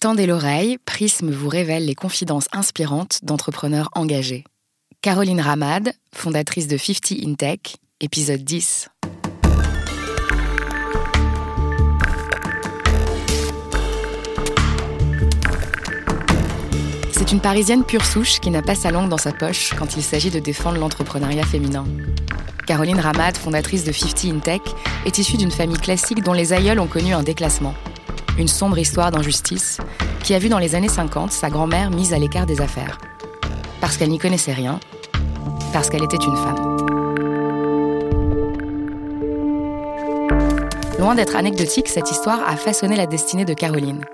Tendez l'oreille, Prisme vous révèle les confidences inspirantes d'entrepreneurs engagés. Caroline Ramad, fondatrice de 50 InTech, épisode 10. C'est une Parisienne pure souche qui n'a pas sa langue dans sa poche quand il s'agit de défendre l'entrepreneuriat féminin. Caroline Ramad, fondatrice de 50 InTech, est issue d'une famille classique dont les aïeuls ont connu un déclassement une sombre histoire d'injustice qui a vu dans les années 50 sa grand-mère mise à l'écart des affaires. Parce qu'elle n'y connaissait rien, parce qu'elle était une femme. Loin d'être anecdotique, cette histoire a façonné la destinée de Caroline.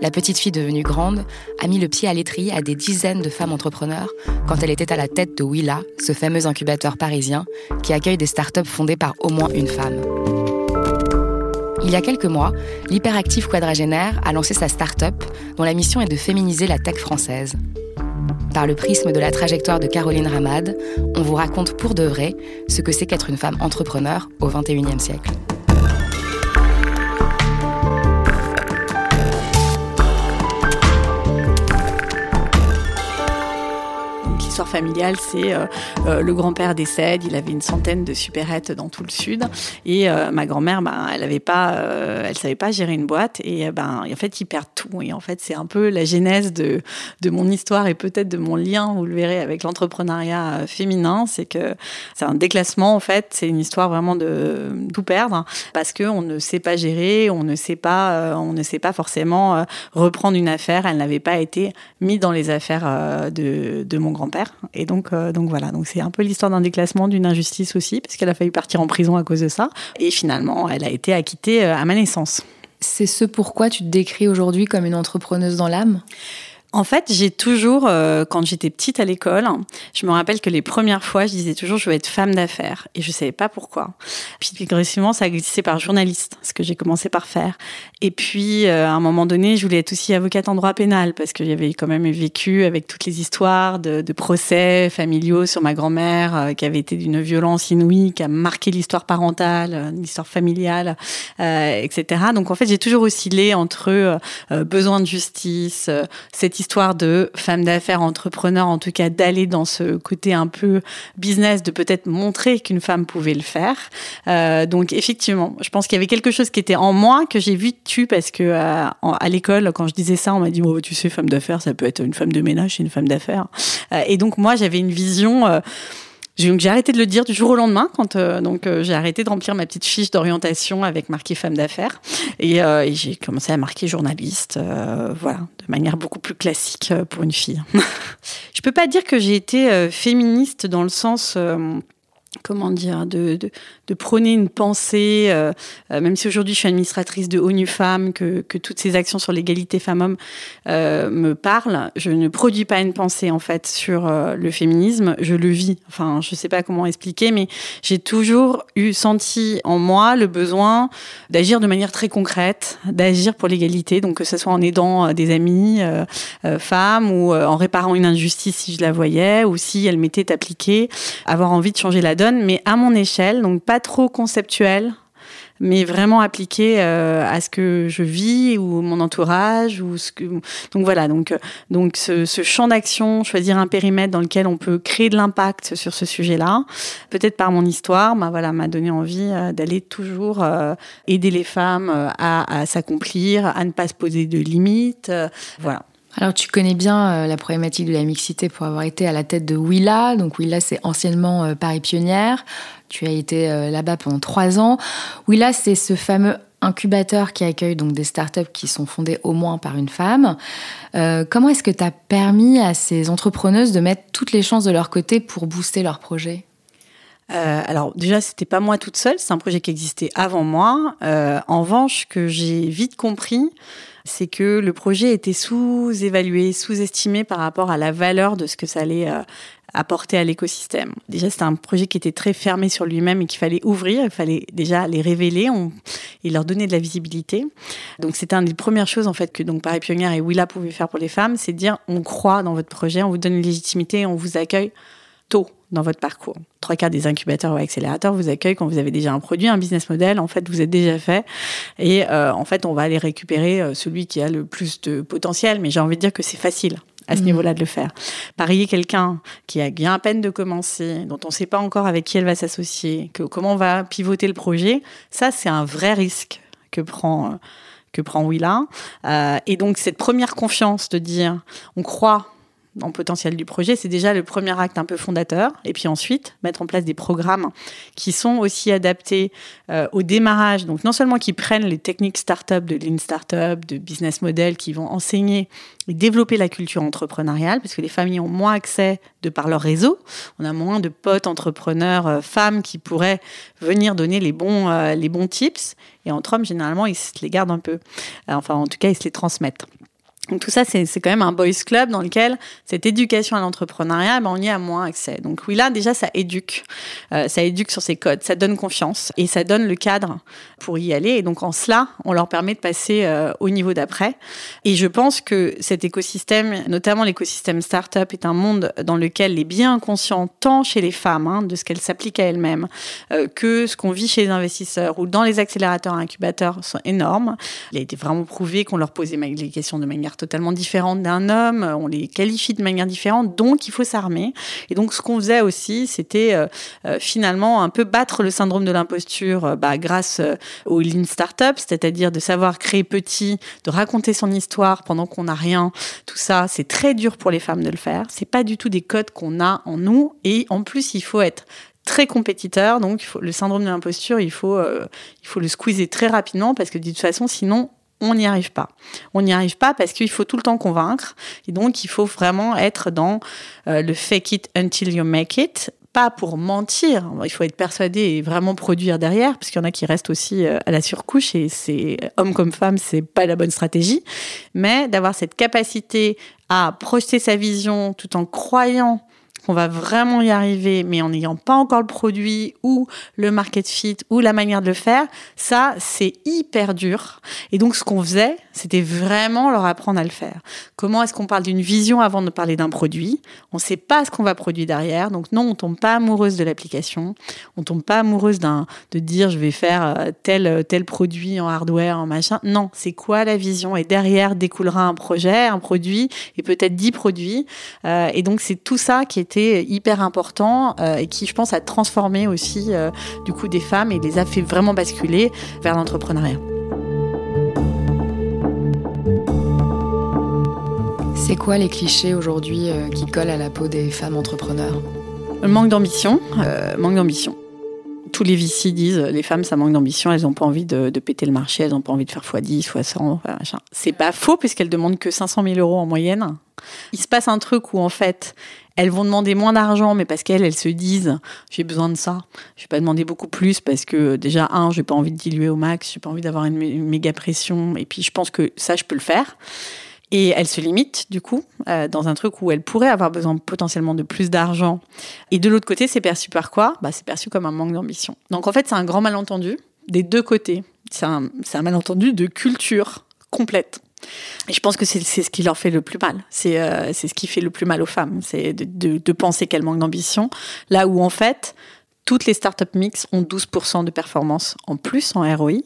La petite fille devenue grande a mis le pied à l'étrier à des dizaines de femmes entrepreneurs quand elle était à la tête de Willa, ce fameux incubateur parisien qui accueille des startups fondées par au moins une femme. Il y a quelques mois, l'hyperactif quadragénaire a lancé sa start-up dont la mission est de féminiser la tech française. Par le prisme de la trajectoire de Caroline Ramad, on vous raconte pour de vrai ce que c'est qu'être une femme entrepreneur au XXIe siècle. Familiale, c'est euh, euh, le grand-père décède, il avait une centaine de supérettes dans tout le sud, et euh, ma grand-mère, ben, elle avait pas, elle savait pas gérer une boîte, et ben, en fait, ils perdent tout. Et en fait, c'est un peu la genèse de, de mon histoire et peut-être de mon lien, vous le verrez, avec l'entrepreneuriat féminin, c'est que c'est un déclassement, en fait, c'est une histoire vraiment de tout perdre, parce que on ne sait pas gérer, on ne sait pas, on ne sait pas forcément reprendre une affaire. Elle n'avait pas été mise dans les affaires de, de mon grand-père. Et donc, euh, donc voilà, donc c'est un peu l'histoire d'un déclassement, d'une injustice aussi, parce qu'elle a failli partir en prison à cause de ça. Et finalement, elle a été acquittée euh, à ma naissance. C'est ce pourquoi tu te décris aujourd'hui comme une entrepreneuse dans l'âme? En fait, j'ai toujours, euh, quand j'étais petite à l'école, je me rappelle que les premières fois, je disais toujours, je veux être femme d'affaires. Et je savais pas pourquoi. Puis progressivement, ça a glissé par journaliste, ce que j'ai commencé par faire. Et puis, euh, à un moment donné, je voulais être aussi avocate en droit pénal, parce que j'avais quand même vécu avec toutes les histoires de, de procès familiaux sur ma grand-mère, euh, qui avait été d'une violence inouïe, qui a marqué l'histoire parentale, l'histoire familiale, etc. Donc, en fait, j'ai toujours oscillé entre besoin de justice, cette histoire de femme d'affaires, entrepreneur, en tout cas d'aller dans ce côté un peu business, de peut-être montrer qu'une femme pouvait le faire. Euh, donc effectivement, je pense qu'il y avait quelque chose qui était en moi que j'ai vu tu parce que euh, à l'école, quand je disais ça, on m'a dit oh, tu sais, femme d'affaires, ça peut être une femme de ménage, une femme d'affaires. Euh, et donc moi, j'avais une vision j'ai arrêté de le dire du jour au lendemain quand euh, donc euh, j'ai arrêté de remplir ma petite fiche d'orientation avec marqué femme d'affaires et, euh, et j'ai commencé à marquer journaliste, voilà, de manière beaucoup plus classique pour une fille. Je peux pas dire que j'ai été féministe dans le sens comment dire, de, de, de, prôner une pensée, euh, euh, même si aujourd'hui je suis administratrice de ONU Femmes, que, toutes ces actions sur l'égalité femmes-hommes euh, me parlent, je ne produis pas une pensée en fait sur le féminisme, je le vis. Enfin, je ne sais pas comment expliquer, mais j'ai toujours eu senti en moi le besoin d'agir de manière très concrète, d'agir pour l'égalité, donc que ce soit en aidant des amis femmes ou en réparant une injustice si je la voyais, ou si elle m'était appliquée, avoir envie de changer la donne. Mais à mon échelle, donc pas trop conceptuel, mais vraiment appliqué euh, à ce que je vis ou mon entourage ou ce que donc voilà donc donc ce, champ d'action choisir un périmètre dans lequel on peut créer de l'impact sur ce sujet-là peut-être par mon histoire bah voilà m'a donné envie euh, d'aller toujours euh, aider les femmes à s'accomplir à ne pas se poser de limites voilà alors tu connais bien euh, la problématique de la mixité pour avoir été à la tête de Willa. Donc Willa c'est anciennement euh, Paris Pionnière. Tu as été euh, là-bas pendant trois ans. Willa c'est ce fameux incubateur qui accueille donc des startups qui sont fondées au moins par une femme. comment est-ce que tu as permis à ces entrepreneuses de mettre toutes les chances de leur côté pour booster leur projet? Alors déjà, c'était pas moi toute seule, c'est un projet qui existait avant moi. en revanche, que j'ai vite compris, c'est que le projet était sous-évalué, sous-estimé par rapport à la valeur de ce que ça allait euh, apporter à l'écosystème. Déjà, c'était un projet qui était très fermé sur lui-même et qu'il fallait ouvrir, il fallait déjà les révéler et leur donner de la visibilité. Donc, c'était une des premières choses en fait que donc Paris Pionnière et Willa pouvaient faire pour les femmes, c'est dire on croit dans votre projet, on vous donne une légitimité, on vous accueille tôt. Dans votre parcours. Trois quarts des incubateurs ou accélérateurs vous accueillent quand vous avez déjà un produit, un business model. En fait, vous êtes déjà fait. Et euh, en fait, on va aller récupérer euh, celui qui a le plus de potentiel. Mais j'ai envie de dire que c'est facile à ce mmh. niveau-là de le faire. Parier quelqu'un qui a bien à peine de commencer, dont on ne sait pas encore avec qui elle va s'associer, que comment on va pivoter le projet, ça c'est un vrai risque que prend que prend Willa. Euh, et donc cette première confiance de dire on croit en potentiel du projet, c'est déjà le premier acte un peu fondateur. Et puis ensuite, mettre en place des programmes qui sont aussi adaptés euh, au démarrage. Donc non seulement qui prennent les techniques start-up, de lean start-up, de business model, qui vont enseigner et développer la culture entrepreneuriale, parce que les familles ont moins accès de par leur réseau. On a moins de potes entrepreneurs euh, femmes qui pourraient venir donner les bons, euh, les bons tips. Et entre hommes, généralement, ils se les gardent un peu. enfin, en tout cas, ils se les transmettent. Donc tout ça, c'est quand même un boys club dans lequel cette éducation à l'entrepreneuriat, ben, on y a moins accès. Donc oui, là déjà, ça éduque, euh, ça éduque sur ces codes, ça donne confiance et ça donne le cadre pour y aller. Et donc en cela, on leur permet de passer euh, au niveau d'après. Et je pense que cet écosystème, notamment l'écosystème startup, est un monde dans lequel les biens conscients, tant chez les femmes, hein, de ce qu'elles s'appliquent à elles-mêmes, euh, que ce qu'on vit chez les investisseurs ou dans les accélérateurs incubateurs, sont énormes. Il a été vraiment prouvé qu'on leur posait les questions de manière totalement différentes d'un homme, on les qualifie de manière différente, donc il faut s'armer. Et donc ce qu'on faisait aussi, c'était euh, euh, finalement un peu battre le syndrome de l'imposture euh, bah, grâce au Lean Startup, c'est-à-dire de savoir créer petit, de raconter son histoire pendant qu'on n'a rien. Tout ça, c'est très dur pour les femmes de le faire. C'est pas du tout des codes qu'on a en nous. Et en plus, il faut être très compétiteur, donc le syndrome de l'imposture, il il faut le squeezer très rapidement parce que de toute façon, sinon, on n'y arrive pas. On n'y arrive pas parce qu'il faut tout le temps convaincre. Et donc, il faut vraiment être dans euh, le fake it until you make it. Pas pour mentir, il faut être persuadé et vraiment produire derrière, parce qu'il y en a qui restent aussi euh, à la surcouche et c'est homme comme femme, c'est pas la bonne stratégie. Mais d'avoir cette capacité à projeter sa vision tout en croyant qu'on va vraiment y arriver, mais en n'ayant pas encore le produit ou le market fit ou la manière de le faire, ça, c'est hyper dur. Et donc, ce qu'on faisait, c'était vraiment leur apprendre à le faire. Comment est-ce qu'on parle d'une vision avant de parler d'un produit? On ne sait pas ce qu'on va produire derrière. Donc, non, on tombe pas amoureuse de l'application. On tombe pas amoureuse de dire je vais faire euh, tel, tel produit en hardware, en machin. Non, c'est quoi la vision? Et derrière découlera un projet, un produit et peut-être dix produits. Euh, et donc, c'est tout ça qui était hyper important euh, et qui, je pense, a transformé aussi euh, du coup des femmes et les a fait vraiment basculer vers l'entrepreneuriat. C'est quoi les clichés aujourd'hui euh, qui collent à la peau des femmes entrepreneurs? Manque d'ambition, manque d'ambition tous les VC disent les femmes ça manque d'ambition, elles n'ont pas envie de, péter le marché, elles n'ont pas envie de faire x10, x100, machin. C'est pas faux puisqu'elles demandent que 500 000 euros en moyenne. Il se passe un truc où en fait elles vont demander moins d'argent, mais parce qu'elles, elles se disent, j'ai besoin de ça. Je vais pas demander beaucoup plus parce que déjà, un, j'ai pas envie de diluer au max, j'ai pas envie d'avoir une, méga pression. Et puis, je pense que ça, je peux le faire. Et elles se limitent, du coup, euh, dans un truc où elles pourraient avoir besoin potentiellement de plus d'argent. Et de l'autre côté, c'est perçu par quoi? Bah, C'est perçu comme un manque d'ambition. Donc en fait, c'est un grand malentendu des deux côtés. C'est un, un malentendu de culture complète. Et je pense que c'est ce qui leur fait le plus mal. C'est euh, ce qui fait le plus mal aux femmes. C'est de, penser qu'elles manquent d'ambition. Là où, en fait, toutes les startups mix ont 12% de performance en plus en ROI.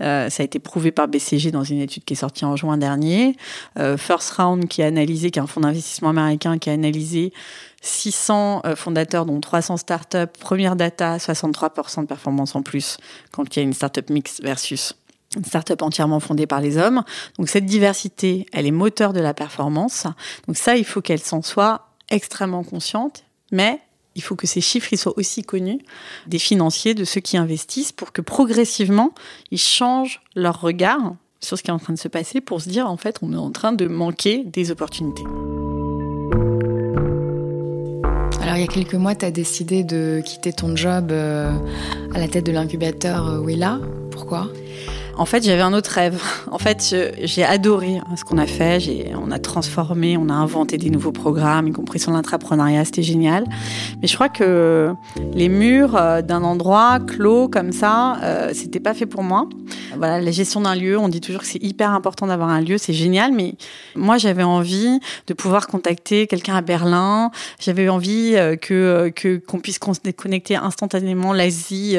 Euh, ça a été prouvé par BCG dans une étude qui est sortie en juin dernier. Euh, First Round, qui a analysé, qui est un fonds d'investissement américain, qui a analysé 600 euh, fondateurs, dont 300 startups. Première data, 63% de performance en plus quand il y a une startup mix versus une startup entièrement fondée par les hommes. Donc cette diversité, elle est moteur de la performance. Donc ça, il faut qu'elle s'en soit extrêmement consciente, mais il faut que ces chiffres soient aussi connus des financiers, de ceux qui investissent, pour que progressivement, ils changent leur regard sur ce qui est en train de se passer pour se dire, en fait, on est en train de manquer des opportunités. Alors, il y a quelques mois, tu as décidé de quitter ton job euh, à la tête de l'incubateur euh, Willa. Pourquoi? En fait, j'avais un autre rêve. En fait, j'ai adoré ce qu'on a fait. On a transformé, on a inventé des nouveaux programmes, y compris sur l'entrepreneuriat. C'était génial. Mais je crois que les murs euh, d'un endroit clos comme ça, euh, c'était pas fait pour moi. Voilà, la gestion d'un lieu, on dit toujours que c'est hyper important d'avoir un lieu, c'est génial. Mais moi, j'avais envie de pouvoir contacter quelqu'un à Berlin. J'avais envie euh, que que qu'on puisse connecter instantanément l'Asie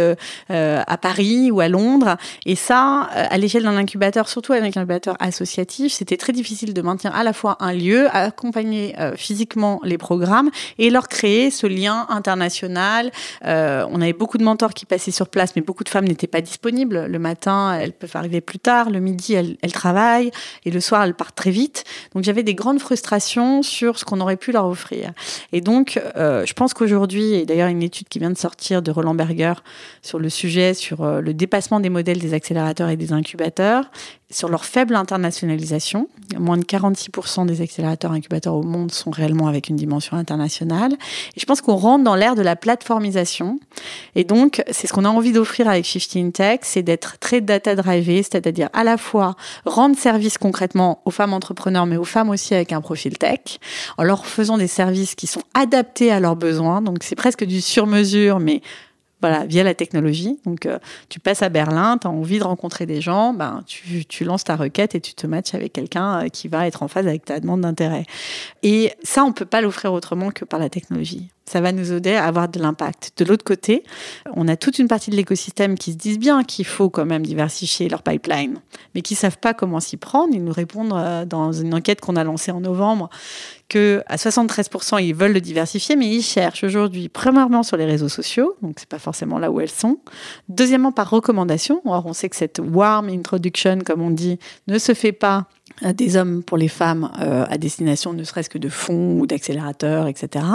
à Paris ou à Londres. Et ça, à l'échelle d'un incubateur, surtout avec un incubateur associatif, c'était très difficile de maintenir à la fois un lieu, accompagner euh, physiquement les programmes et leur créer ce lien international. Euh, on avait beaucoup de mentors qui passaient sur place, mais beaucoup de femmes n'étaient pas disponibles. Le matin, elles peuvent arriver plus tard. Le midi, elles, travaillent. Et le soir, elles partent très vite. Donc j'avais des grandes frustrations sur ce qu'on aurait pu leur offrir. Et donc, euh, je pense qu'aujourd'hui, et d'ailleurs une étude qui vient de sortir de Roland Berger sur le sujet, sur le dépassement des modèles des accélérateurs des incubateurs, sur leur faible internationalisation. Moins de 46% des accélérateurs incubateurs au monde sont réellement avec une dimension internationale. Et je pense qu'on rentre dans l'ère de la plateformisation. Et donc, c'est ce qu'on a envie d'offrir avec 15 Tech, c'est d'être très data-drivé, c'est-à-dire à la fois rendre service concrètement aux femmes entrepreneurs, mais aux femmes aussi avec un profil tech, en leur faisant des services qui sont adaptés à leurs besoins. Donc, c'est presque du sur-mesure, mais voilà, via la technologie. Donc, euh, tu passes à Berlin, tu as envie de rencontrer des gens, ben, tu, tu, lances ta requête et tu te matches avec quelqu'un euh, qui va être en phase avec ta demande d'intérêt. Et ça, on peut pas l'offrir autrement que par la technologie ça va nous aider à avoir de l'impact. De l'autre côté, on a toute une partie de l'écosystème qui se disent bien qu'il faut quand même diversifier leur pipeline, mais qui savent pas comment s'y prendre. Ils nous répondent euh, dans une enquête qu'on a lancée en novembre que à 73% ils veulent le diversifier, mais ils cherchent aujourd'hui premièrement sur les réseaux sociaux, donc c'est pas forcément là où elles sont. Deuxièmement par recommandation. Or on sait que cette warm introduction, comme on dit, ne se fait pas des hommes pour les femmes euh, à destination ne serait-ce que de fonds ou d'accélérateurs, etc.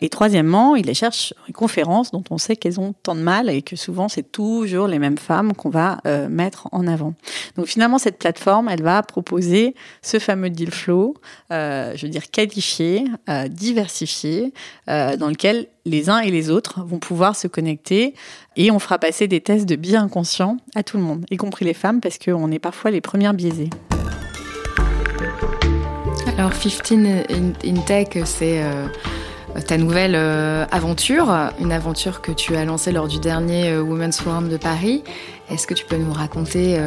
Et troisièmement, il les cherche une conférences dont on sait qu'elles ont tant de mal et que souvent c'est toujours les mêmes femmes qu'on va euh, mettre en avant. Donc finalement, cette plateforme, elle va proposer ce fameux deal flow, euh, je veux dire qualifié, diversifié, dans lequel les uns et les autres vont pouvoir se connecter et on fera passer des tests de biais inconscient à tout le monde, y compris les femmes, parce qu'on est parfois les premières biaisées. Alors 15 in, Tech, c'est euh, ta nouvelle euh, aventure, une aventure que tu as lancée lors du dernier euh, Women's Forum de Paris. Est-ce que tu peux nous raconter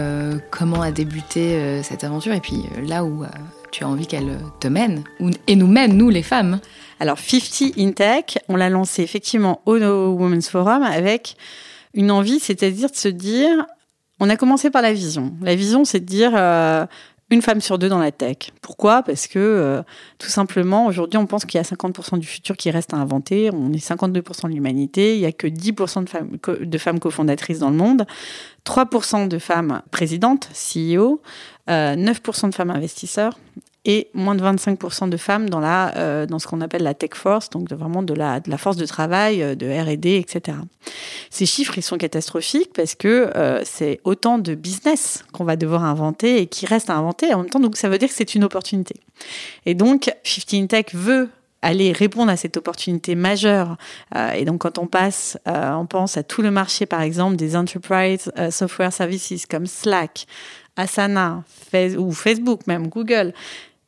comment a débuté cette aventure et puis là où tu as envie qu'elle te mène et nous mène, nous les femmes? Alors 50 in Tech, on l'a lancé effectivement au Women's Forum avec une envie, c'est-à-dire de se dire, on a commencé par la vision. La vision, c'est de dire une femme sur deux dans la tech. Pourquoi? Parce que euh, tout simplement, aujourd'hui, on pense qu'il y a 50% du futur qui reste à inventer. On est 52% de l'humanité. Il n'y a que 10% de femmes, cofondatrices dans le monde, 3% de femmes présidentes, CEO, 9% euh, de femmes investisseurs et moins de 25% de femmes dans, la, euh, dans ce qu'on appelle la tech force, donc vraiment de la, de la force de travail, euh, de R&D, etc. Ces chiffres, ils sont catastrophiques parce que euh, c'est autant de business qu'on va devoir inventer et qui reste à inventer en même temps, donc ça veut dire que c'est une opportunité. Et donc, 15 Tech veut aller répondre à cette opportunité majeure. et donc, quand on passe, on pense à tout le marché, par exemple, des enterprise software services comme Slack, Asana, ou Facebook, même Google.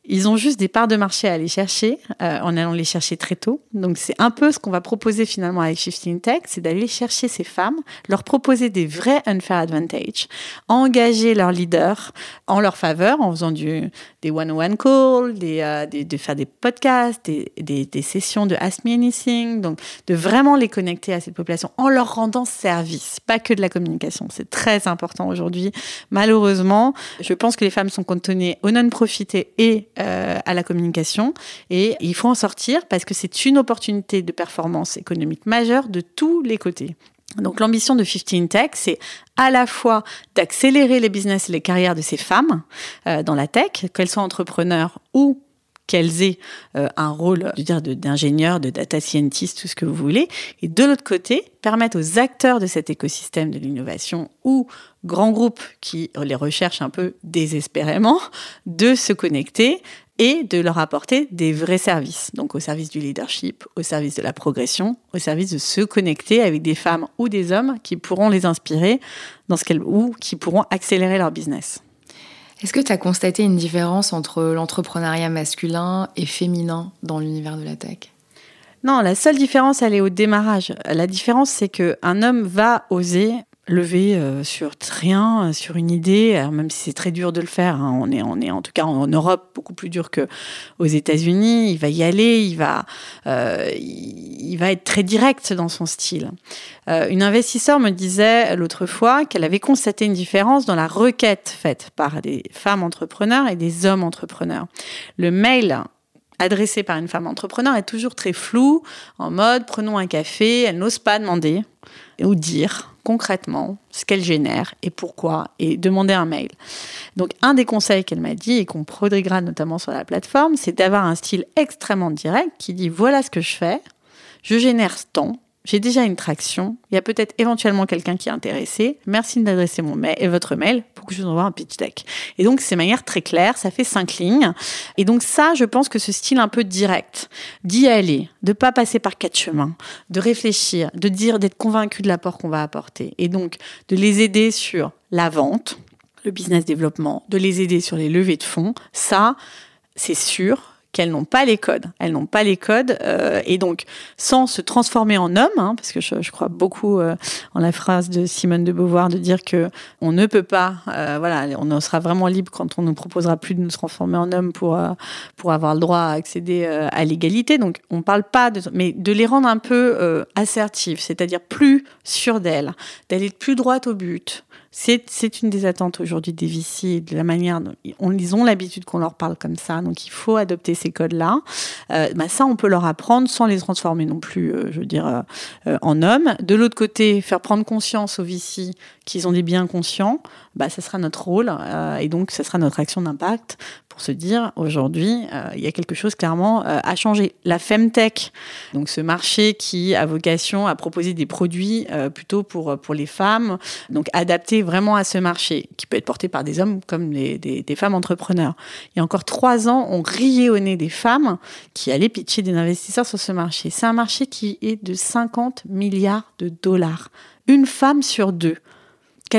Ils ont juste des parts de marché à aller chercher euh, en allant les chercher très tôt. Donc c'est un peu ce qu'on va proposer finalement avec Shifting Tech, c'est d'aller chercher ces femmes, leur proposer des vrais unfair advantage, engager leurs leaders en leur faveur en faisant du, des one-on-one calls, des, euh, de faire des podcasts, des, des, des, sessions de Ask Me Anything, donc de vraiment les connecter à cette population en leur rendant service, pas que de la communication. C'est très important aujourd'hui. Malheureusement, je pense que les femmes sont cantonnées au non-profit et euh, à la communication. Et il faut en sortir parce que c'est une opportunité de performance économique majeure de tous les côtés. Donc l'ambition de 15 Tech, c'est à la fois d'accélérer les business et les carrières de ces femmes euh, dans la tech, qu'elles soient entrepreneurs ou qu'elles aient euh, un rôle d'ingénieur, de data scientist, tout ce que vous voulez. Et de l'autre côté, permettre aux acteurs de cet écosystème de l'innovation ou grands groupes qui les recherchent un peu désespérément de se connecter et de leur apporter des vrais services, donc au service du leadership, au service de la progression, au service de se connecter avec des femmes ou des hommes qui pourront les inspirer dans ce qu'elles ou qui pourront accélérer leur business. Est-ce que tu as constaté une différence entre l'entrepreneuriat masculin et féminin dans l'univers de la tech? Non, la seule différence, elle est au démarrage. La différence, c'est qu'un homme va oser lever euh, sur rien, euh, sur une idée, même si c'est très dur de le faire. Hein. on, est, en tout cas en Europe beaucoup plus dur que aux États-Unis. Il va y aller, il va, euh, il va être très direct dans son style. une investisseur me disait l'autre fois qu'elle avait constaté une différence dans la requête faite par des femmes entrepreneurs et des hommes entrepreneurs. Le mail adressé par une femme entrepreneur est toujours très flou, en mode prenons un café, elle n'ose pas demander ou dire concrètement ce qu'elle génère et pourquoi et demander un mail. Donc un des conseils qu'elle m'a dit et qu'on prodiguera notamment sur la plateforme, c'est d'avoir un style extrêmement direct qui dit voilà ce que je fais, je génère temps, j'ai déjà une traction, il y a peut-être éventuellement quelqu'un qui est intéressé. Merci d'adresser mon mail et votre mail pour que je vous envoie un pitch deck. Et donc c'est manière très claire, ça fait cinq lignes. Et donc ça, je pense que ce style un peu direct, d'y aller, de pas passer par quatre chemins, de réfléchir, de dire, d'être convaincu de l'apport qu'on va apporter, et donc de les aider sur la vente, le business développement, de les aider sur les levées de fonds, ça, c'est sûr, qu'elles n'ont pas les codes. Elles n'ont pas les codes euh, et donc sans se transformer en homme, hein, parce que je, crois beaucoup euh, en la phrase de Simone de Beauvoir de dire que on ne peut pas, euh, voilà, on sera vraiment libre quand on nous proposera plus de nous transformer en homme pour pour avoir le droit à accéder à l'égalité. Donc on parle pas de, mais de les rendre un peu assertives, c'est-à-dire plus sûres d'elles, d'aller plus droite au but, c'est une des attentes aujourd'hui des VC, de la manière dont ils ont l'habitude qu'on leur parle comme ça, donc il faut adopter ces codes-là. Euh, bah ça, on peut leur apprendre sans les transformer non plus, euh, je veux dire, euh, en hommes. De l'autre côté, faire prendre conscience aux VC qu'ils ont des biens conscients, bah, ça sera notre rôle et donc ça sera notre action d'impact pour se dire aujourd'hui, euh, il y a quelque chose clairement euh, à changer. La Femtech, donc ce marché qui a vocation à proposer des produits euh, plutôt pour, pour les femmes, donc adapté vraiment à ce marché, qui peut être porté par des hommes comme des, des, femmes entrepreneurs. Il y a encore trois ans, on riait au nez des femmes qui allaient pitcher des investisseurs sur ce marché. C'est un marché qui est de 50 milliards de dollars. Une femme sur deux.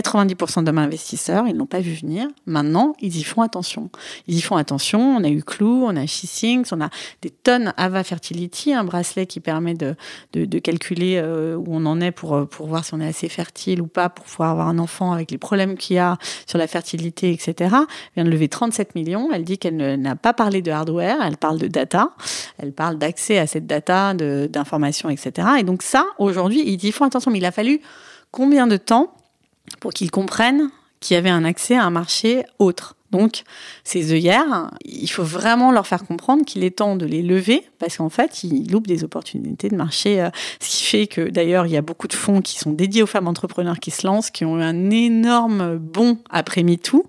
90% d'hommes investisseurs, ils n'ont pas vu venir. Maintenant, ils y font attention. Ils y font attention. On a eu Clou, on a SheSyncs, on a des tonnes Ava Fertility, un bracelet qui permet de, de, calculer euh, où on en est pour, euh, pour voir si on est assez fertile ou pas pour pouvoir avoir un enfant avec les problèmes qu'il y a sur la fertilité, etc. Elle vient de lever 37 millions. Elle dit qu'elle n'a pas parlé de hardware, elle parle de data. Elle parle d'accès à cette data, d'informations, etc. Et donc ça, aujourd'hui, ils y font attention. Mais il a fallu combien de temps pour qu'ils comprennent qu'il y avait un accès à un marché autre. Donc, ces œillères, il faut vraiment leur faire comprendre qu'il est temps de les lever parce qu'en fait, ils loupent des opportunités de marché. Euh, ce qui fait que d'ailleurs, il y a beaucoup de fonds qui sont dédiés aux femmes entrepreneurs qui se lancent, qui ont eu un énorme bond après MeToo.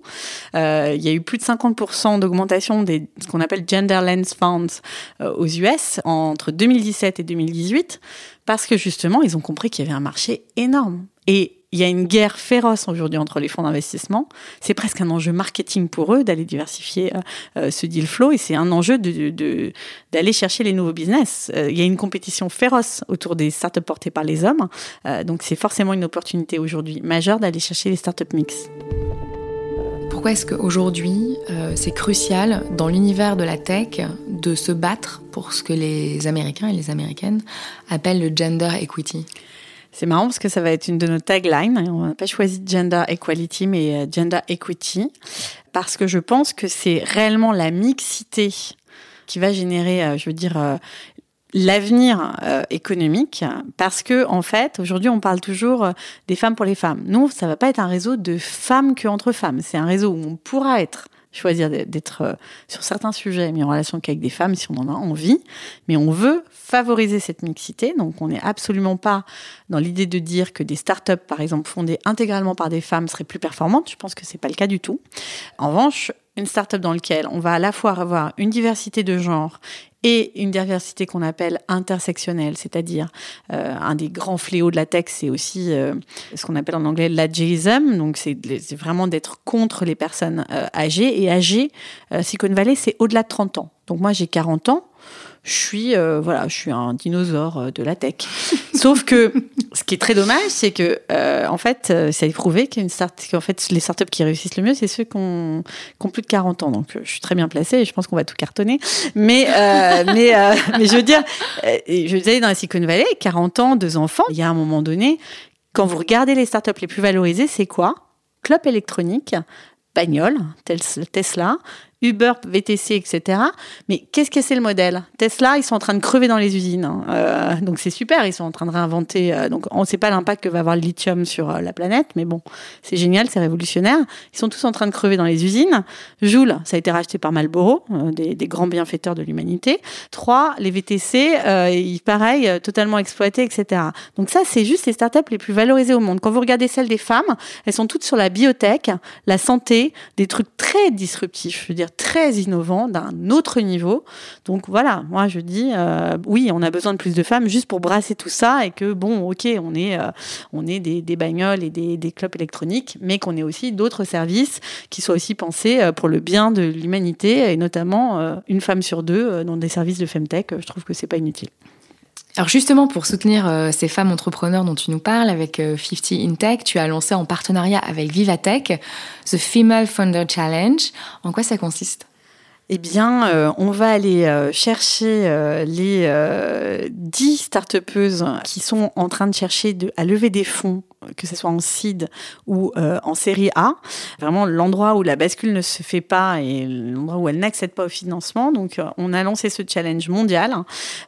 Euh, il y a eu plus de 50% d'augmentation des ce qu'on appelle Gender Lens Funds euh, aux US entre 2017 et 2018 parce que justement, ils ont compris qu'il y avait un marché énorme. Et il y a une guerre féroce aujourd'hui entre les fonds d'investissement. C'est presque un enjeu marketing pour eux d'aller diversifier euh, euh, ce deal flow et c'est un enjeu d'aller chercher les nouveaux business. Euh, il y a une compétition féroce autour des startups portées par les hommes. donc c'est forcément une opportunité aujourd'hui majeure d'aller chercher les startups mix. Pourquoi est-ce qu'aujourd'hui, c'est crucial dans l'univers de la tech de se battre pour ce que les Américains et les Américaines appellent le gender equity? C'est marrant parce que ça va être une de nos taglines. On n'a pas choisi gender equality, mais euh, gender equity, parce que je pense que c'est réellement la mixité qui va générer, euh, je veux dire, euh, l'avenir économique parce que en fait aujourd'hui on parle toujours des femmes pour les femmes. Nous ça va pas être un réseau de femmes que entre femmes, c'est un réseau où on pourra être choisir d'être euh, sur certains sujets mis en relation qu'avec des femmes si on en a envie, mais on veut favoriser cette mixité, donc on n'est absolument pas dans l'idée de dire que des startups, par exemple, fondées intégralement par des femmes seraient plus performantes, je pense que c'est pas le cas du tout. En revanche, une start-up dans laquelle on va à la fois avoir une diversité de genres et une diversité qu'on appelle intersectionnelle, c'est-à-dire euh, un des grands fléaux de la tech, c'est aussi euh, ce qu'on appelle en anglais l'ageism, donc c'est vraiment d'être contre les personnes euh, âgées. Et âgé, Silicon Valley, c'est au-delà de 30 ans. Donc moi, j'ai 40 ans je suis euh, voilà, je suis un dinosaure euh, de la tech. Sauf que ce qui est très dommage, c'est que euh, en fait, ça a prouvé qu'une start, qu'en fait les startups qui réussissent le mieux, c'est ceux qui ont, plus de 40 ans. Donc je suis très bien placée et je pense qu'on va tout cartonner. Mais mais mais je veux dire, je disais dans la Silicon Valley, 40 ans, deux enfants. Il y a un moment donné, quand vous regardez les startups les plus valorisées, c'est quoi? Club électronique, bagnole, Tesla, Uber, VTC, etc. Mais qu'est-ce que c'est le modèle? Tesla, ils sont en train de crever dans les usines. Hein. Euh, donc c'est super, ils sont en train de réinventer. Euh, donc on ne sait pas l'impact que va avoir le lithium sur euh, la planète, mais bon, c'est génial, c'est révolutionnaire. Ils sont tous en train de crever dans les usines. Joule, ça a été racheté par Marlboro, des, des, grands bienfaiteurs de l'humanité. Trois, les VTC, ils, pareil, totalement exploités, etc. Donc ça, c'est juste les startups les plus valorisées au monde. Quand vous regardez celles des femmes, elles sont toutes sur la biotech, la santé, des trucs très disruptifs. Je veux dire, très innovant d'un autre niveau. Donc voilà, moi je dis euh, oui, on a besoin de plus de femmes juste pour brasser tout ça et que bon, ok, on est, euh, on est des, bagnoles et des, des clubs électroniques, mais qu'on ait aussi d'autres services qui soient aussi pensés euh, pour le bien de l'humanité et notamment une femme sur deux dans des services de femtech. Je trouve que c'est pas inutile. Alors justement, pour soutenir euh, ces femmes entrepreneurs dont tu nous parles, avec 50 euh, InTech, tu as lancé en partenariat avec Vivatech The Female Founder Challenge. En quoi ça consiste? Eh bien, euh, on va aller chercher les 10 start qui sont en train de chercher à lever des fonds que ce soit en seed ou euh, en série A, vraiment l'endroit où la bascule ne se fait pas et l'endroit où elle n'accède pas au financement. Donc, euh, on a lancé ce challenge mondial.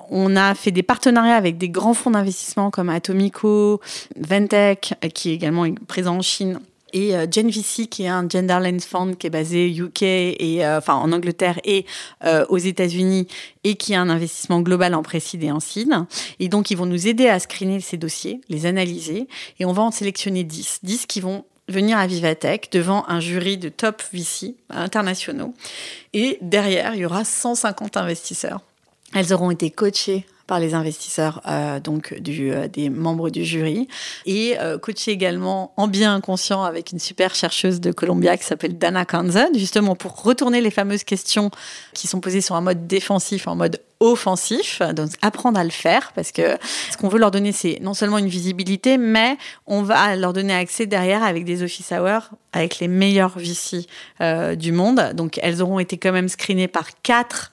On a fait des partenariats avec des grands fonds d'investissement comme Atomico, Ventec, qui est également présent en Chine et euh, GenVC qui est un Genderland Fund qui est basé UK et euh, en Angleterre et euh, aux États-Unis et qui a un investissement global en précide et en seed. Et donc ils vont nous aider à screener ces dossiers, les analyser. Et on va en sélectionner 10, 10 qui vont venir à Vivatech devant un jury de top VC internationaux. Et derrière il y aura 150 investisseurs. Elles auront été coachées par les investisseurs euh, donc euh, des membres du jury. Et euh, coaché également en bien inconscient avec une super chercheuse de Columbia qui s'appelle Dana Kanza, justement pour retourner les fameuses questions qui sont posées sur un mode défensif en mode offensif, donc apprendre à le faire parce que ce qu'on veut leur donner c'est non seulement une visibilité mais on va leur donner accès derrière avec des office hours avec les meilleurs VC du monde. Donc elles auront été quand même screenées par quatre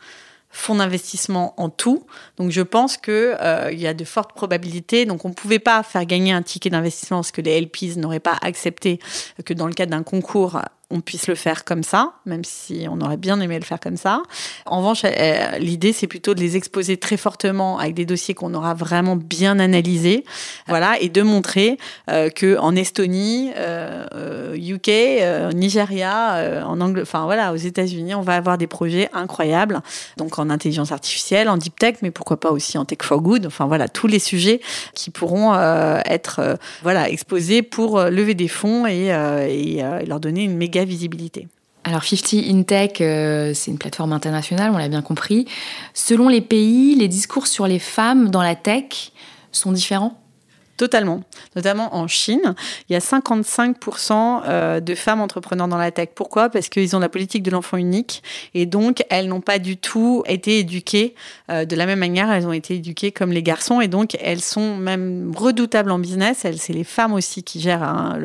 fonds d'investissement en tout. Donc je pense que euh, il y a de fortes probabilités. Donc on ne pouvait pas faire gagner un ticket d'investissement parce que les LPs n'auraient pas accepté que dans le cadre d'un concours on puisse le faire comme ça, même si on aurait bien aimé le faire comme ça. En revanche, euh, l'idée, c'est plutôt de les exposer très fortement avec des dossiers qu'on aura vraiment bien analysés, voilà, et de montrer euh, que en Estonie, UK, euh, Nigeria, euh, en Angle, enfin voilà, aux États-Unis, on va avoir des projets incroyables, donc en intelligence artificielle, en deep tech, mais pourquoi pas aussi en tech for good. Enfin voilà, tous les sujets qui pourront être voilà exposés pour lever des fonds et, et, et leur donner une méga visibilité. Alors 50 InTech, euh, c'est une plateforme internationale, on l'a bien compris. Selon les pays, les discours sur les femmes dans la tech sont différents? Totalement. Notamment en Chine, il y a 55% euh, de femmes entrepreneurs dans la tech. Pourquoi? Parce qu'ils ont la politique de l'enfant unique et donc elles n'ont pas du tout été éduquées euh, de la même manière. Elles ont été éduquées comme les garçons et donc elles sont même redoutables en business. C'est les femmes aussi qui gèrent hein,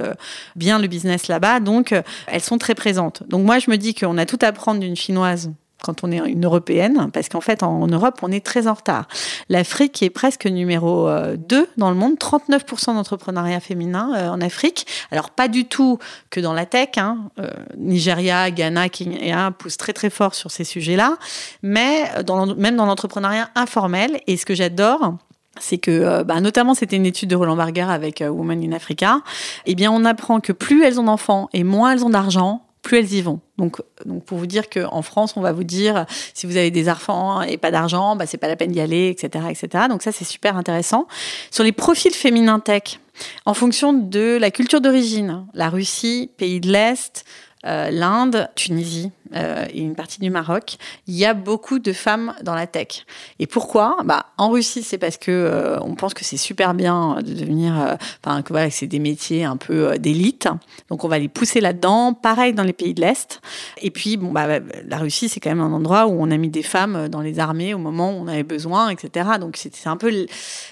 bien le business là-bas. Donc euh, elles sont très présentes. Donc moi je me dis qu'on a tout à prendre d'une chinoise quand on est une européenne, parce qu'en fait, en Europe, on est très en retard. L'Afrique est presque numéro 2 euh, dans le monde, 39% d'entrepreneuriat féminin euh, en Afrique. Alors, pas du tout que dans la tech. Hein. Euh, Nigeria, Ghana, Kenya poussent très très fort sur ces sujets-là, mais même dans l'entrepreneuriat informel. Et ce que j'adore, c'est que, bah, notamment, c'était une étude de Roland Barger avec Women in Africa. Eh bien, on apprend que plus elles ont d'enfants et moins elles ont d'argent, plus elles y vont. Donc, donc pour vous dire qu'en France, on va vous dire si vous avez des enfants et pas d'argent, bah, c'est pas la peine d'y aller, etc., etc. Donc ça, c'est super intéressant. Sur les profils féminins tech, en fonction de la culture d'origine, la Russie, pays de l'Est, euh, l'Inde, Tunisie, euh, et une partie du Maroc, il y a beaucoup de femmes dans la tech. Et pourquoi? Bah, en Russie, c'est parce que euh, on pense que c'est super bien de devenir, euh, que voilà, c'est des métiers un peu d'élite. Donc, on va les pousser là-dedans. Pareil dans les pays de l'Est. Et puis, bon, bah, la Russie, c'est quand même un endroit où on a mis des femmes dans les armées au moment où on avait besoin, etc. Donc, c'est un peu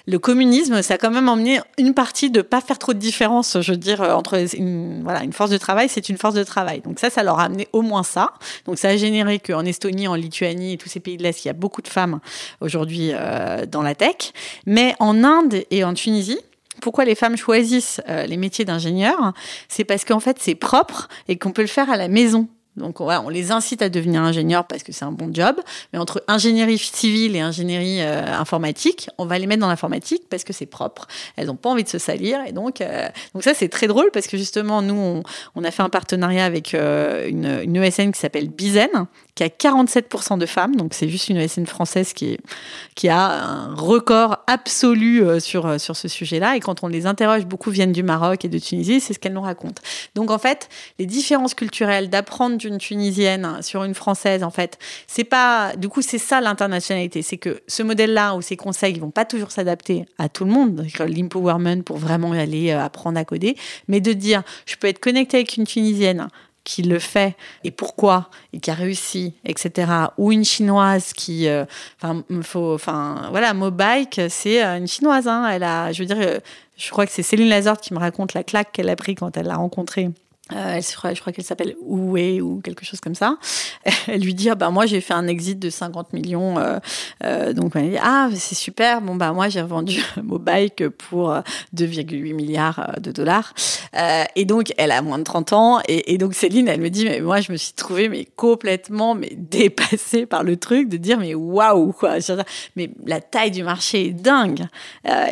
le, communisme. Ça a quand même emmené une partie de pas faire trop de différence, je veux dire, entre voilà, une force de travail, c'est une force de travail. Donc ça, ça leur a amené au moins ça. Donc ça a généré qu'en Estonie, en Lituanie et tous ces pays de l'Est, il y a beaucoup de femmes aujourd'hui euh, dans la tech. Mais en Inde et en Tunisie, pourquoi les femmes choisissent euh, les métiers d'ingénieur? C'est parce qu'en fait, c'est propre et qu'on peut le faire à la maison. Donc on les incite à devenir ingénieurs parce que c'est un bon job. Mais entre ingénierie civile et ingénierie euh, informatique, on va les mettre dans l'informatique parce que c'est propre. Elles n'ont pas envie de se salir. Et donc, euh, donc ça, c'est très drôle parce que justement, nous, on, a fait un partenariat avec euh, une, une, ESN qui s'appelle Bizen, qui a 47% de femmes. Donc c'est juste une ESN française qui, qui a un record absolu sur, sur ce sujet-là. Et quand on les interroge, beaucoup viennent du Maroc et de Tunisie, c'est ce qu'elles nous racontent. Donc en fait, les différences culturelles d'apprendre d'une Tunisienne sur une Française, en fait, c'est pas. Du coup, c'est ça l'internationalité. C'est que ce modèle-là ou ces conseils, ils vont pas toujours s'adapter à tout le monde. L'empowerment pour vraiment aller euh, apprendre à coder, mais de dire, je peux être connecté avec une Tunisienne qui le fait et pourquoi et qui a réussi, etc. Ou une chinoise qui, euh, enfin, faut, enfin, voilà, Mobike, c'est euh, une chinoise. Hein, elle a, je veux dire, je crois que c'est Céline Lazard qui me raconte la claque qu'elle a pris quand elle l'a rencontrée euh, je crois, qu'elle s'appelle Oué ou quelque chose comme ça. Elle lui dit ah bah moi j'ai fait un exit de 50 millions euh, euh, donc elle dit ah c'est super bon bah moi j'ai revendu Mobike pour 2,8 milliards de dollars. Et donc elle a moins de 30 ans. Et, donc Céline elle me dit mais moi je me suis trouvée mais complètement mais dépassée par le truc de dire mais waouh quoi. Mais la taille du marché est dingue.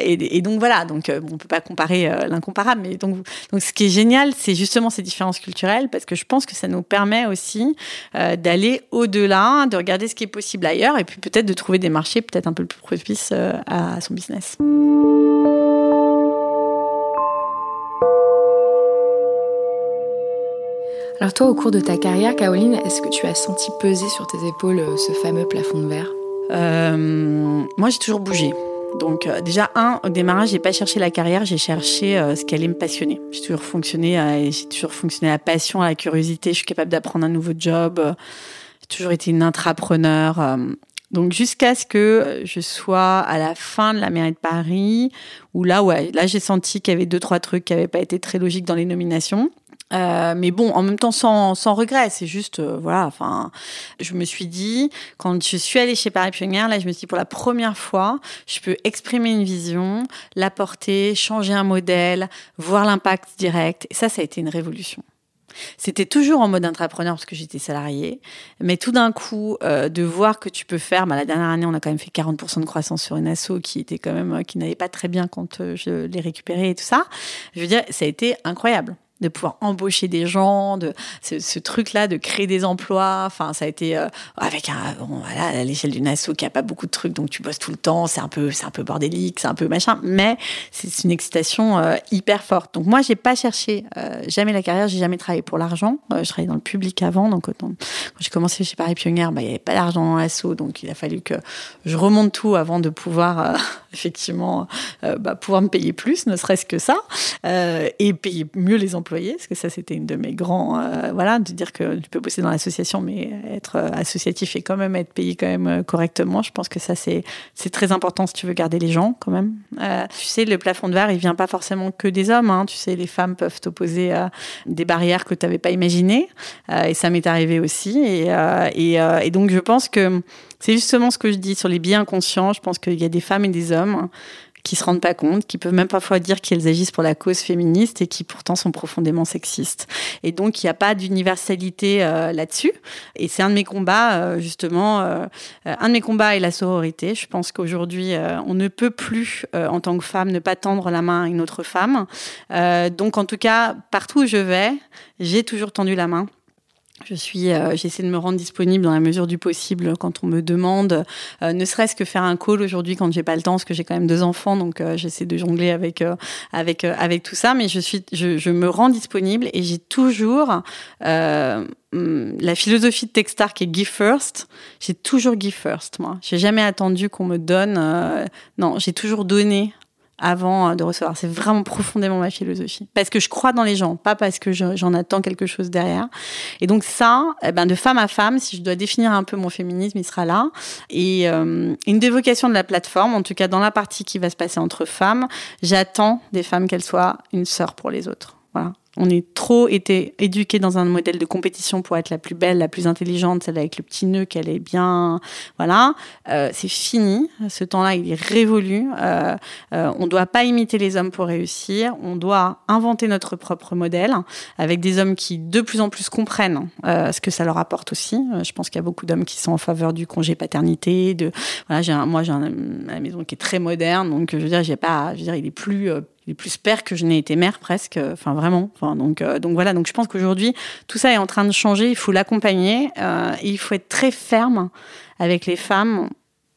Et, donc voilà. Donc on peut pas comparer l'incomparable mais donc donc ce qui est génial c'est justement cette différences culturelles parce que je pense que ça nous permet aussi euh, d'aller au-delà, de regarder ce qui est possible ailleurs et puis peut-être de trouver des marchés peut-être un peu plus propices euh, à son business. Alors toi, au cours de ta carrière, Caroline, est-ce que tu as senti peser sur tes épaules euh, ce fameux plafond de verre? Moi, j'ai toujours bougé. Donc euh, déjà un au démarrage, j'ai pas cherché la carrière, j'ai cherché euh, ce qui allait me passionner. J'ai toujours fonctionné, euh, j'ai toujours fonctionné à la passion, à la curiosité. Je suis capable d'apprendre un nouveau job. j'ai toujours été une intrapreneur. donc jusqu'à ce que je sois à la fin de la mairie de Paris, où là ouais, là j'ai senti qu'il y avait deux trois trucs qui avaient pas été très logiques dans les nominations. Euh, mais bon, en même temps, sans, sans regret, c'est juste, euh, voilà, enfin, je me suis dit, quand je suis allée chez Paris Pionnière, là, je me suis dit, pour la première fois, je peux exprimer une vision, l'apporter, changer un modèle, voir l'impact direct. Et ça, ça a été une révolution. C'était toujours en mode entrepreneur parce que j'étais salariée, mais tout d'un coup, euh, de voir que tu peux faire, bah, la dernière année, on a quand même fait 40% de croissance sur une asso qui était quand même, qui n'allait pas très bien quand je l'ai récupéré et tout ça. Je veux dire, ça a été incroyable de pouvoir embaucher des gens, de ce, truc-là, de créer des emplois. Enfin, ça a été euh, avec un, bon, voilà, à l'échelle d'une asso qui a pas beaucoup de trucs, donc tu bosses tout le temps. C'est un peu, c'est un peu bordélique, c'est un peu machin, mais c'est une excitation euh, hyper forte. Donc moi, j'ai pas cherché euh, jamais la carrière, j'ai jamais travaillé pour l'argent. je travaillais dans le public avant, donc quand, j'ai commencé chez Paris Pionnière, bah, il y avait pas d'argent dans l'asso, donc il a fallu que je remonte tout avant de pouvoir effectivement bah, pouvoir me payer plus, ne serait-ce que ça, et payer mieux les emplois parce que ça, c'était une de mes grands. Euh, voilà, de dire que tu peux bosser dans l'association, mais être euh, associatif et quand même être payé quand même euh, correctement. Je pense que ça, c'est très important si tu veux garder les gens quand même. tu sais, le plafond de verre, il vient pas forcément que des hommes. Hein. Tu sais, les femmes peuvent t'opposer à des barrières que tu n'avais pas imaginées. et ça m'est arrivé aussi. Et, et, et donc, je pense que c'est justement ce que je dis sur les biais inconscients. Je pense qu'il y a des femmes et des hommes qui se rendent pas compte, qui peuvent même parfois dire qu'elles agissent pour la cause féministe et qui pourtant sont profondément sexistes. Et donc il n'y a pas d'universalité euh, là-dessus. Et c'est un de mes combats euh, justement. Euh, un de mes combats est la sororité. Je pense qu'aujourd'hui on ne peut plus en tant que femme ne pas tendre la main à une autre femme. donc en tout cas partout où je vais, j'ai toujours tendu la main Je suis, euh, j'essaie de me rendre disponible dans la mesure du possible quand on me demande, euh, ne serait-ce que faire un call aujourd'hui quand j'ai pas le temps, parce que j'ai quand même deux enfants, donc euh, j'essaie de jongler avec avec avec tout ça. Mais je suis, je, je me rends disponible et j'ai toujours hum, la philosophie de Techstar qui est give first. J'ai toujours give first, moi. J'ai jamais attendu qu'on me donne. non, j'ai toujours donné avant euh, de recevoir. C'est vraiment profondément ma philosophie. Parce que je crois dans les gens, pas parce que j'en attends quelque chose derrière. Et donc ça, eh ben de femme à femme, si je dois définir un peu mon féminisme, il sera là. Et euh, une des vocations de la plateforme, en tout cas dans la partie qui va se passer entre femmes, j'attends des femmes qu'elles soient une sœur pour les autres. On est trop été éduqué dans un modèle de compétition pour être la plus belle, la plus intelligente, celle avec le petit nœud, qu'elle est bien. Voilà, euh, c'est fini. Ce temps-là, il est révolu. Euh, euh, on ne doit pas imiter les hommes pour réussir. On doit inventer notre propre modèle avec des hommes qui de plus en plus comprennent ce que ça leur apporte aussi. je pense qu'il y a beaucoup d'hommes qui sont en faveur du congé paternité. De voilà, j'ai moi j'ai une maison qui est très moderne, donc je veux dire, j'ai pas, je veux dire, il est plus est plus père que je n'ai été mère presque. Enfin, vraiment. Enfin, donc, euh, donc voilà. Donc, je pense qu'aujourd'hui, tout ça est en train de changer. Il faut l'accompagner. Euh, il faut être très ferme avec les femmes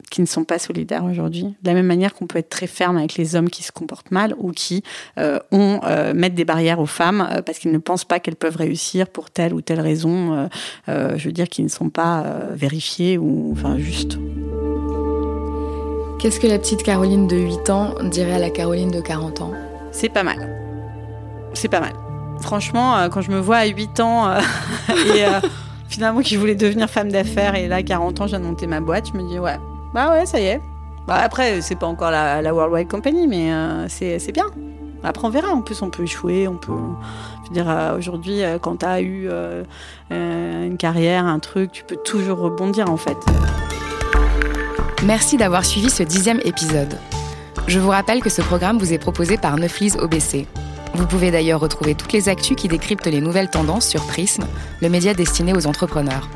qui ne sont pas solidaires aujourd'hui. De la même manière qu'on peut être très ferme avec les hommes qui se comportent mal ou qui euh, ont mettent des barrières aux femmes parce qu'ils ne pensent pas qu'elles peuvent réussir pour telle ou telle raison. je veux dire, qui ne sont pas vérifiées ou enfin justes. Qu'est-ce que la petite Caroline de 8 ans dirait à la Caroline de 40 ans? C'est pas mal. C'est pas mal. Franchement, euh, quand je me vois à 8 ans euh, et euh, finalement qui voulait devenir femme d'affaires et là, à 40 ans, j'ai monté ma boîte, je me dis ouais, bah ouais, ça y est. Bah après, c'est pas encore la, la Worldwide Company, mais c'est bien. Après, on verra. En plus, on peut échouer. On peut. Je veux dire, aujourd'hui, quand tu as eu une carrière, un truc, tu peux toujours rebondir en fait. Merci d'avoir suivi ce dixième épisode. Je vous rappelle que ce programme vous est proposé par Neuflis OBC. Vous pouvez d'ailleurs retrouver toutes les actus qui décryptent les nouvelles tendances sur Prism, le média destiné aux entrepreneurs.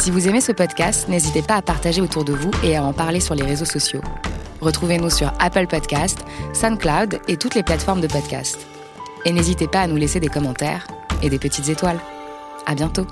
Si vous aimez ce podcast, n'hésitez pas à partager autour de vous et à en parler sur les réseaux sociaux. Retrouvez-nous sur Apple Podcast, SoundCloud et toutes les plateformes de podcast. Et n'hésitez pas à nous laisser des commentaires et des petites étoiles. À bientôt!